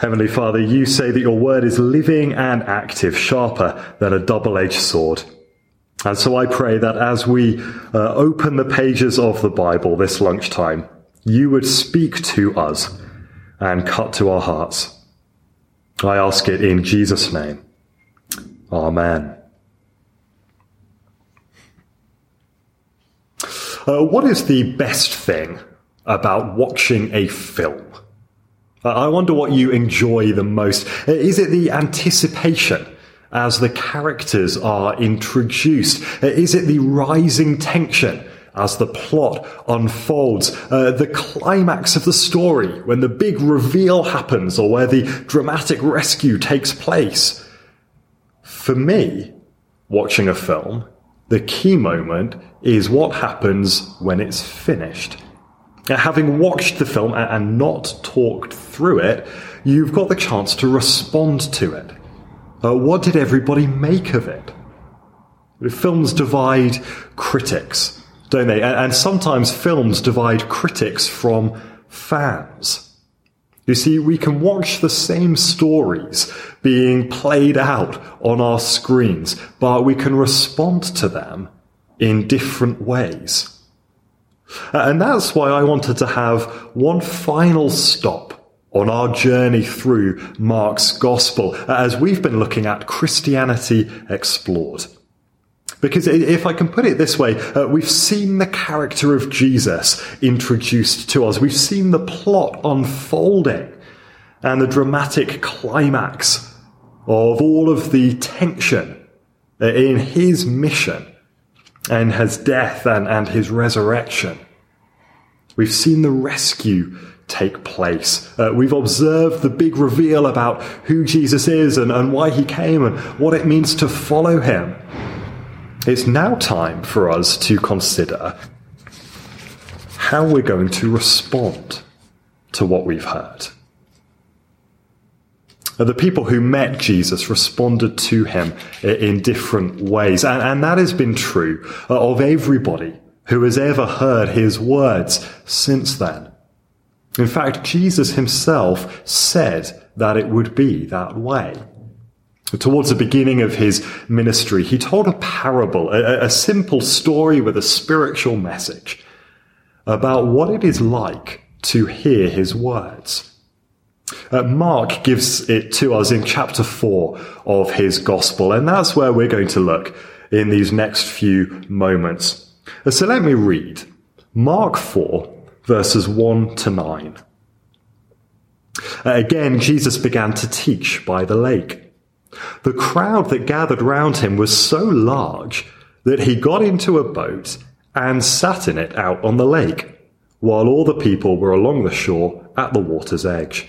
Heavenly Father, you say that your word is living and active, sharper than a double edged sword. And so I pray that as we uh, open the pages of the Bible this lunchtime, you would speak to us and cut to our hearts. I ask it in Jesus' name. Amen. Uh, what is the best thing about watching a film? I wonder what you enjoy the most. Uh, is it the anticipation as the characters are introduced? Uh, is it the rising tension as the plot unfolds? Uh, the climax of the story when the big reveal happens or where the dramatic rescue takes place? For me, watching a film, the key moment is what happens when it's finished. Having watched the film and not talked through it, you've got the chance to respond to it. Uh, what did everybody make of it? Films divide critics, don't they? And sometimes films divide critics from fans. You see, we can watch the same stories being played out on our screens, but we can respond to them in different ways. Uh, and that's why I wanted to have one final stop on our journey through Mark's Gospel uh, as we've been looking at Christianity explored. Because if I can put it this way, uh, we've seen the character of Jesus introduced to us. We've seen the plot unfolding and the dramatic climax of all of the tension uh, in his mission and his death and, and his resurrection. We've seen the rescue take place. Uh, we've observed the big reveal about who Jesus is and, and why he came and what it means to follow him. It's now time for us to consider how we're going to respond to what we've heard. Uh, the people who met Jesus responded to him in different ways. And, and that has been true uh, of everybody who has ever heard his words since then. In fact, Jesus himself said that it would be that way. Towards the beginning of his ministry, he told a parable, a, a simple story with a spiritual message about what it is like to hear his words. Uh, Mark gives it to us in chapter 4 of his gospel, and that's where we're going to look in these next few moments. Uh, so let me read Mark 4, verses 1 to 9. Uh, again, Jesus began to teach by the lake. The crowd that gathered round him was so large that he got into a boat and sat in it out on the lake, while all the people were along the shore at the water's edge.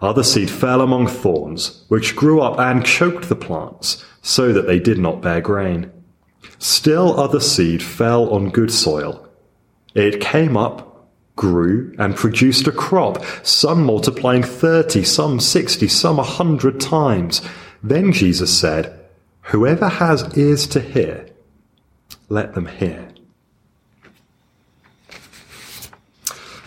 Other seed fell among thorns, which grew up and choked the plants, so that they did not bear grain. Still other seed fell on good soil. It came up, grew, and produced a crop, some multiplying thirty, some sixty, some a hundred times. Then Jesus said, Whoever has ears to hear, let them hear.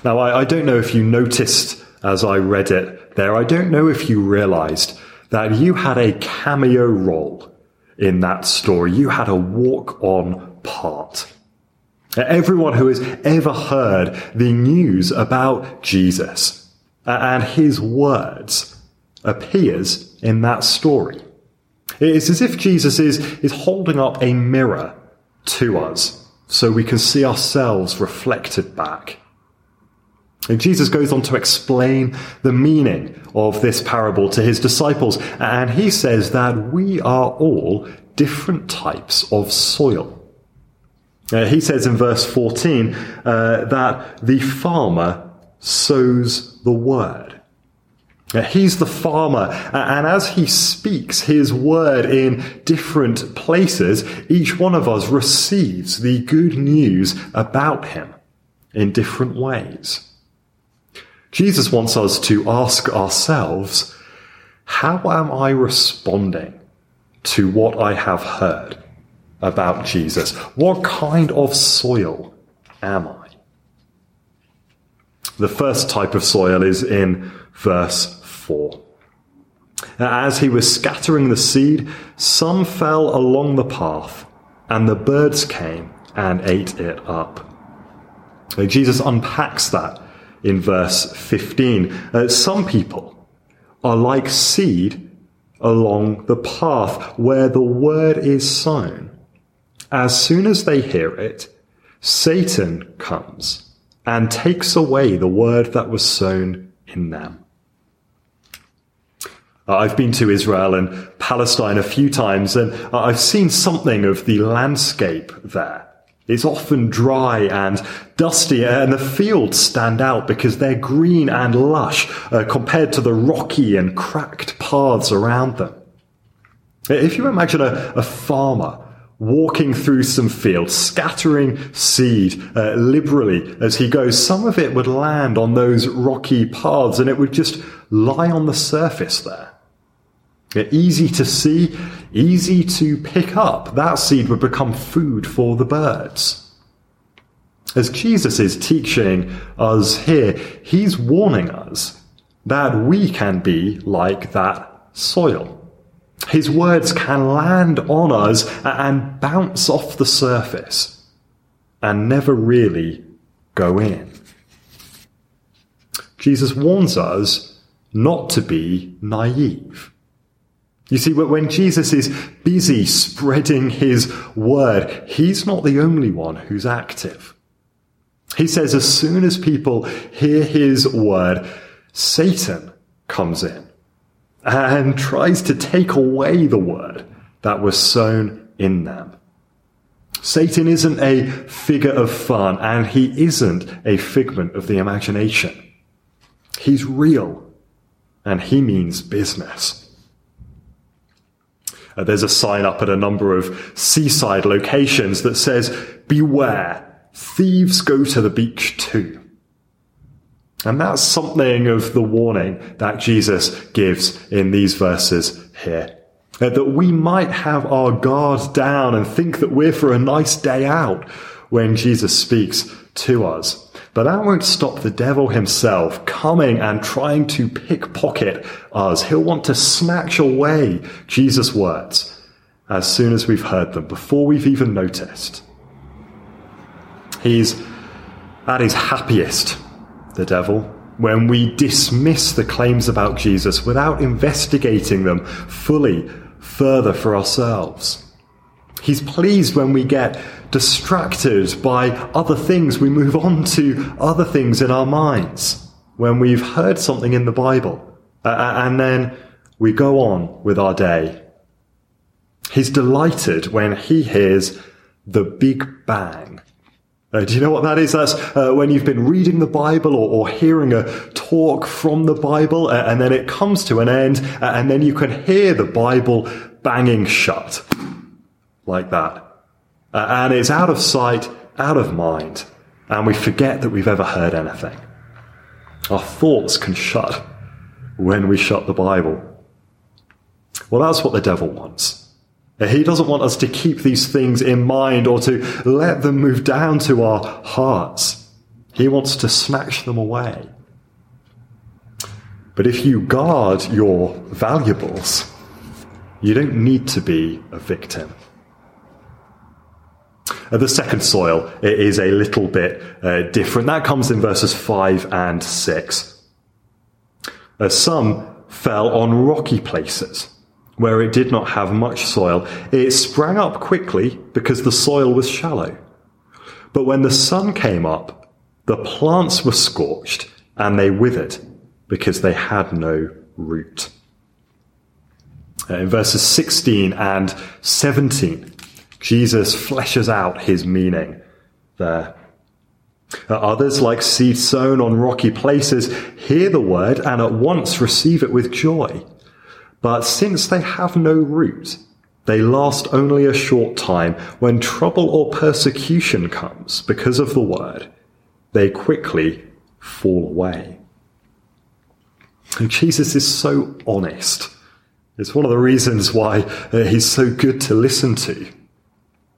Now, I, I don't know if you noticed as I read it there, I don't know if you realized that you had a cameo role in that story. You had a walk on part. Everyone who has ever heard the news about Jesus and his words appears in that story. It's as if Jesus is, is holding up a mirror to us so we can see ourselves reflected back. And Jesus goes on to explain the meaning of this parable to his disciples, and he says that we are all different types of soil. Uh, he says in verse 14 uh, that the farmer sows the word. He's the farmer, and as he speaks his word in different places, each one of us receives the good news about him in different ways. Jesus wants us to ask ourselves, how am I responding to what I have heard about Jesus? What kind of soil am I? The first type of soil is in verse 4. As he was scattering the seed, some fell along the path, and the birds came and ate it up. Jesus unpacks that in verse 15. Uh, some people are like seed along the path where the word is sown. As soon as they hear it, Satan comes and takes away the word that was sown in them. Uh, I've been to Israel and Palestine a few times, and I've seen something of the landscape there. It's often dry and dusty, and the fields stand out because they're green and lush uh, compared to the rocky and cracked paths around them. If you imagine a, a farmer walking through some fields, scattering seed uh, liberally as he goes, some of it would land on those rocky paths and it would just lie on the surface there. Easy to see, easy to pick up. That seed would become food for the birds. As Jesus is teaching us here, he's warning us that we can be like that soil. His words can land on us and bounce off the surface and never really go in. Jesus warns us not to be naive. You see, when Jesus is busy spreading his word, he's not the only one who's active. He says as soon as people hear his word, Satan comes in and tries to take away the word that was sown in them. Satan isn't a figure of fun and he isn't a figment of the imagination. He's real and he means business. Uh, there's a sign up at a number of seaside locations that says, beware, thieves go to the beach too. And that's something of the warning that Jesus gives in these verses here. Uh, that we might have our guard down and think that we're for a nice day out when Jesus speaks to us. But that won't stop the devil himself coming and trying to pickpocket us. He'll want to snatch away Jesus' words as soon as we've heard them, before we've even noticed. He's at his happiest, the devil, when we dismiss the claims about Jesus without investigating them fully further for ourselves. He's pleased when we get distracted by other things. We move on to other things in our minds when we've heard something in the Bible. Uh, and then we go on with our day. He's delighted when he hears the big bang. Uh, do you know what that is? That's uh, when you've been reading the Bible or, or hearing a talk from the Bible, uh, and then it comes to an end, uh, and then you can hear the Bible banging shut like that. Uh, and it's out of sight, out of mind, and we forget that we've ever heard anything. Our thoughts can shut when we shut the Bible. Well, that's what the devil wants. He doesn't want us to keep these things in mind or to let them move down to our hearts. He wants to snatch them away. But if you guard your valuables, you don't need to be a victim. Uh, the second soil is a little bit uh, different. That comes in verses 5 and 6. Uh, some fell on rocky places where it did not have much soil. It sprang up quickly because the soil was shallow. But when the sun came up, the plants were scorched and they withered because they had no root. Uh, in verses 16 and 17, Jesus fleshes out his meaning there. Others, like seed sown on rocky places, hear the word and at once receive it with joy. But since they have no root, they last only a short time. When trouble or persecution comes because of the word, they quickly fall away. And Jesus is so honest. It's one of the reasons why uh, he's so good to listen to.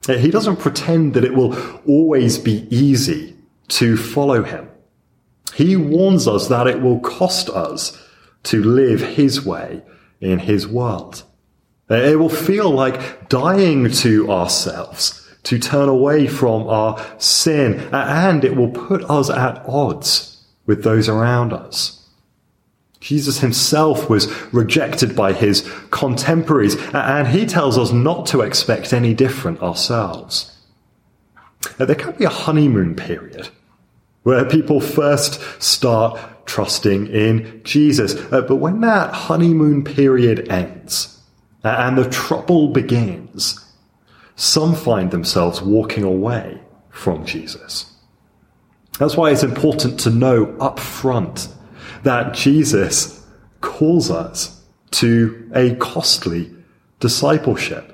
He doesn't pretend that it will always be easy to follow him. He warns us that it will cost us to live his way in his world. It will feel like dying to ourselves, to turn away from our sin, and it will put us at odds with those around us. Jesus himself was rejected by his contemporaries, and he tells us not to expect any different ourselves. There can be a honeymoon period where people first start trusting in Jesus. Uh, but when that honeymoon period ends and the trouble begins, some find themselves walking away from Jesus. That's why it's important to know up front that Jesus calls us to a costly discipleship.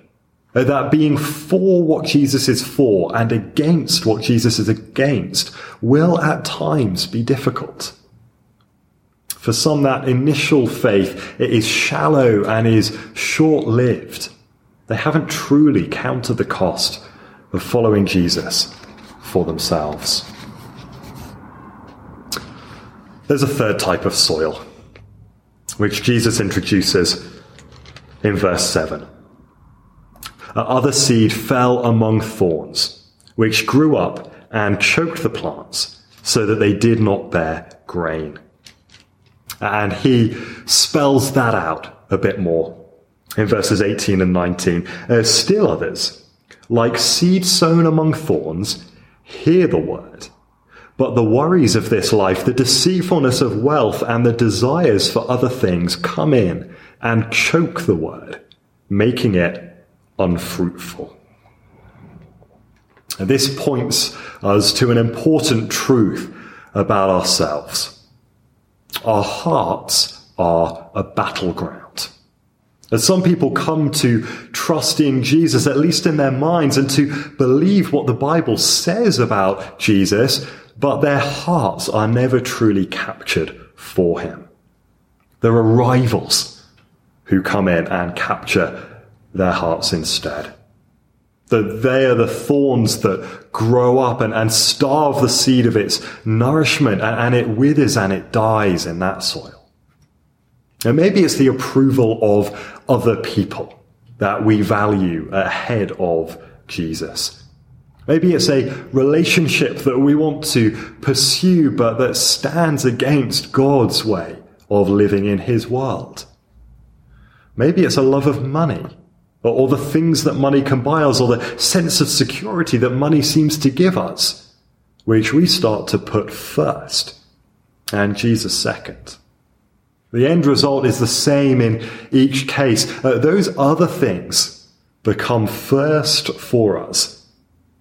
Uh, that being for what Jesus is for and against what Jesus is against will at times be difficult. For some, that initial faith is shallow and is short lived. They haven't truly counted the cost of following Jesus for themselves. There's a third type of soil, which Jesus introduces in verse 7. Other seed fell among thorns, which grew up and choked the plants, so that they did not bear grain. And he spells that out a bit more in verses 18 and 19. Uh, still others, like seed sown among thorns, hear the word. But the worries of this life, the deceitfulness of wealth, and the desires for other things come in and choke the word, making it unfruitful. And this points us to an important truth about ourselves. Our hearts are a battleground. As some people come to trust in Jesus, at least in their minds, and to believe what the Bible says about Jesus, but their hearts are never truly captured for him. There are rivals who come in and capture their hearts instead. That they are the thorns that grow up and, and starve the seed of its nourishment and, and it withers and it dies in that soil. And maybe it's the approval of other people that we value ahead of Jesus. Maybe it's a relationship that we want to pursue, but that stands against God's way of living in His world. Maybe it's a love of money or the things that money can buy us, or the sense of security that money seems to give us, which we start to put first, and Jesus second. The end result is the same in each case. Uh, those other things become first for us,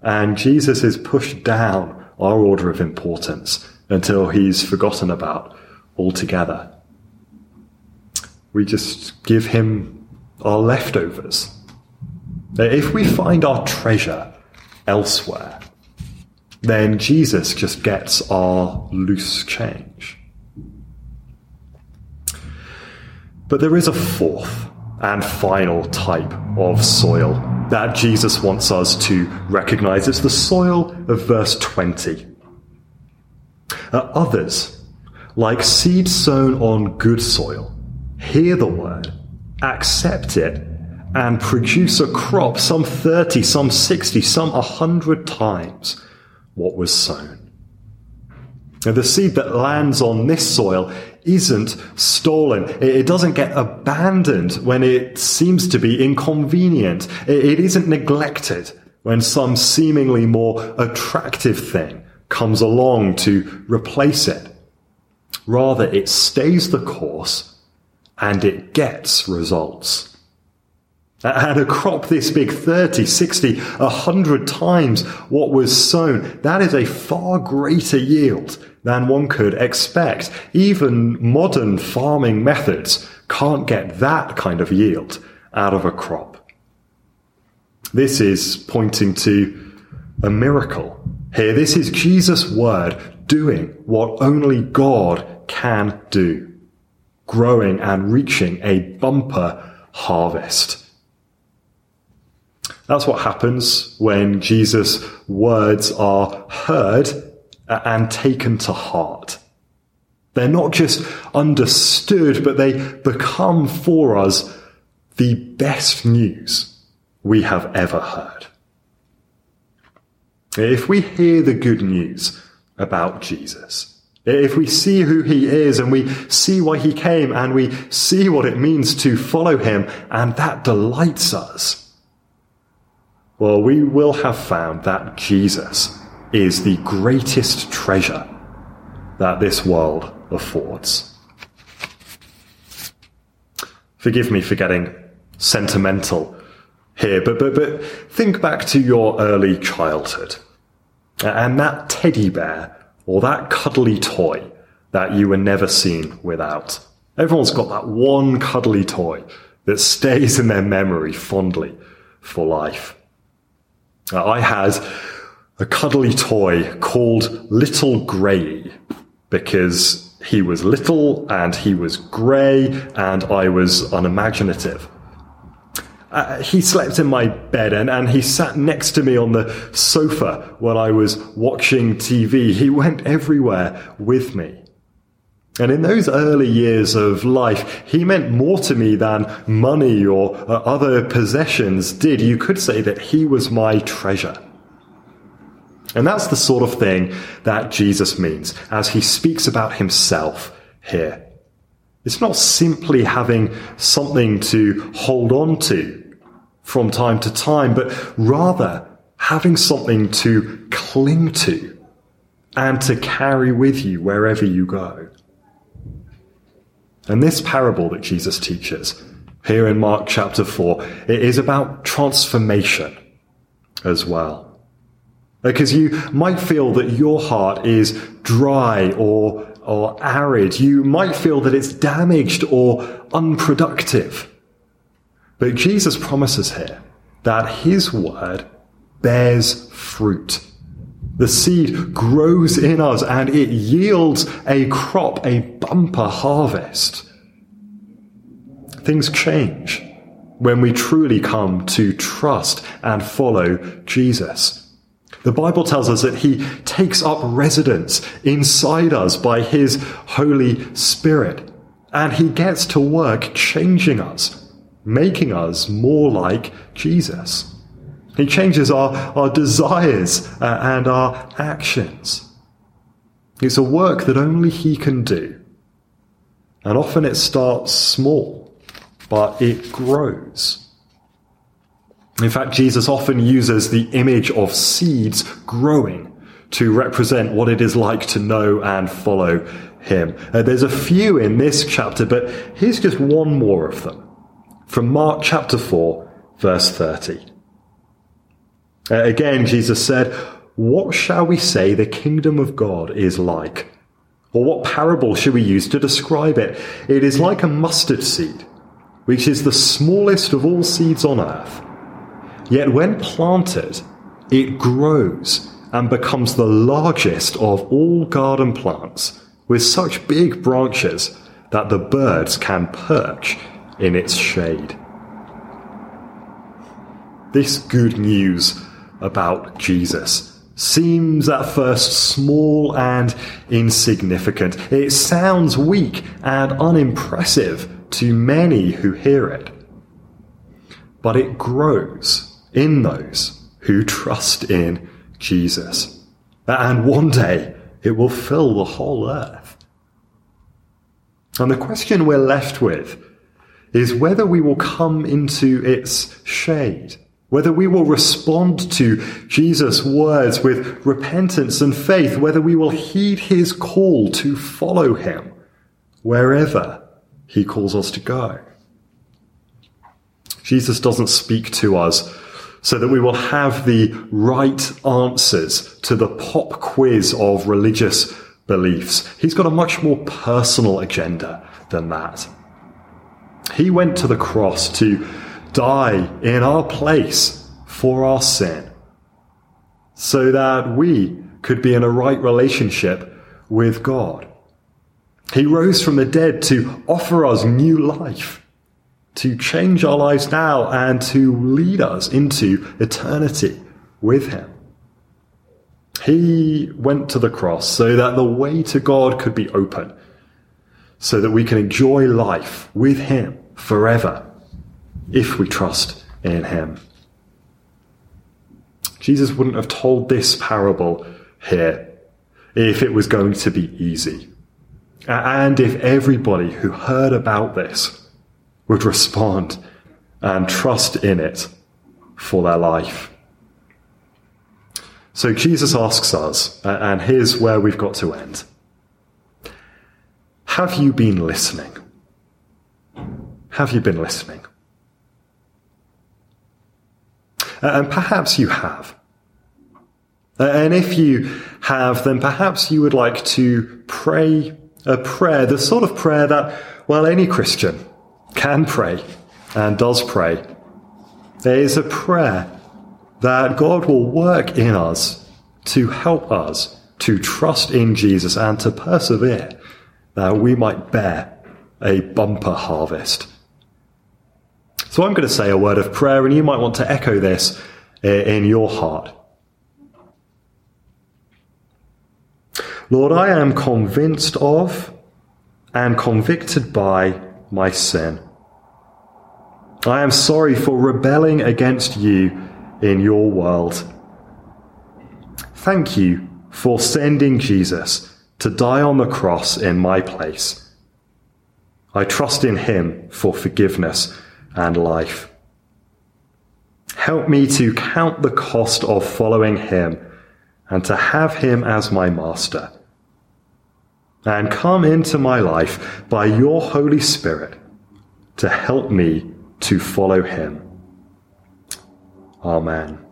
and Jesus is pushed down our order of importance until he's forgotten about altogether. We just give him our leftovers if we find our treasure elsewhere, then Jesus just gets our loose change. But there is a fourth and final type of soil that Jesus wants us to recognize. It's the soil of verse 20. Uh, others, like seed sown on good soil, hear the word, accept it, and produce a crop some 30, some 60, some 100 times what was sown. Now, the seed that lands on this soil isn't stolen. It doesn't get abandoned when it seems to be inconvenient. It isn't neglected when some seemingly more attractive thing comes along to replace it. Rather, it stays the course and it gets results. And a crop this big, 30, 60, 100 times what was sown, that is a far greater yield than one could expect. Even modern farming methods can't get that kind of yield out of a crop. This is pointing to a miracle here. This is Jesus' word doing what only God can do, growing and reaching a bumper harvest. That's what happens when Jesus' words are heard and taken to heart. They're not just understood, but they become for us the best news we have ever heard. If we hear the good news about Jesus, if we see who he is and we see why he came and we see what it means to follow him and that delights us, well, we will have found that Jesus is the greatest treasure that this world affords. Forgive me for getting sentimental here, but, but, but think back to your early childhood and that teddy bear or that cuddly toy that you were never seen without. Everyone's got that one cuddly toy that stays in their memory fondly for life. I had a cuddly toy called Little Grey because he was little and he was grey and I was unimaginative. Uh, he slept in my bed and, and he sat next to me on the sofa when I was watching TV. He went everywhere with me. And in those early years of life, he meant more to me than money or uh, other possessions did. You could say that he was my treasure. And that's the sort of thing that Jesus means as he speaks about himself here. It's not simply having something to hold on to from time to time, but rather having something to cling to and to carry with you wherever you go. And this parable that Jesus teaches here in Mark chapter 4, it is about transformation as well. Uh, because you might feel that your heart is dry or, or arid. You might feel that it's damaged or unproductive. But Jesus promises here that his word bears fruit. The seed grows in us and it yields a crop, a bumper harvest. Things change when we truly come to trust and follow Jesus. The Bible tells us that he takes up residence inside us by his Holy Spirit and he gets to work changing us, making us more like Jesus. He changes our, our desires uh, and our actions. It's a work that only He can do. And often it starts small, but it grows. In fact, Jesus often uses the image of seeds growing to represent what it is like to know and follow Him. Uh, there's a few in this chapter, but here's just one more of them. From Mark chapter 4, verse 30. Uh, again, Jesus said, What shall we say the kingdom of God is like? Or what parable should we use to describe it? It is like a mustard seed, which is the smallest of all seeds on earth. Yet when planted, it grows and becomes the largest of all garden plants, with such big branches that the birds can perch in its shade. This good news about Jesus seems at first small and insignificant. It sounds weak and unimpressive to many who hear it. But it grows in those who trust in Jesus. And one day it will fill the whole earth. And the question we're left with is whether we will come into its shade whether we will respond to Jesus' words with repentance and faith, whether we will heed his call to follow him wherever he calls us to go. Jesus doesn't speak to us so that we will have the right answers to the pop quiz of religious beliefs. He's got a much more personal agenda than that. He went to the cross to die in our place for our sin so that we could be in a right relationship with God. He rose from the dead to offer us new life to change our lives now and to lead us into eternity with Him. He went to the cross so that the way to God could be open, so that we can enjoy life with Him forever if we trust in Him. Jesus wouldn't have told this parable here if it was going to be easy. And if everybody who heard about this would respond and trust in it for their life. So Jesus asks us, and here's where we've got to end Have you been listening? Have you been listening? And perhaps you have. And if you have, then perhaps you would like to pray a prayer, the sort of prayer that, well, any Christian can pray and does pray. There is a prayer that God will work in us to help us to trust in Jesus and to persevere that we might bear a bumper harvest. So I'm going to say a word of prayer, and you might want to echo this eh, in your heart. Lord, I am convinced of and convicted by my sin. I am sorry for rebelling against you in your world. Thank you for sending Jesus to die on the cross in my place. I trust in him for forgiveness and life. Help me to count the cost of following him and to have him as my master. And come into my life by your Holy Spirit to help me to follow him. Amen.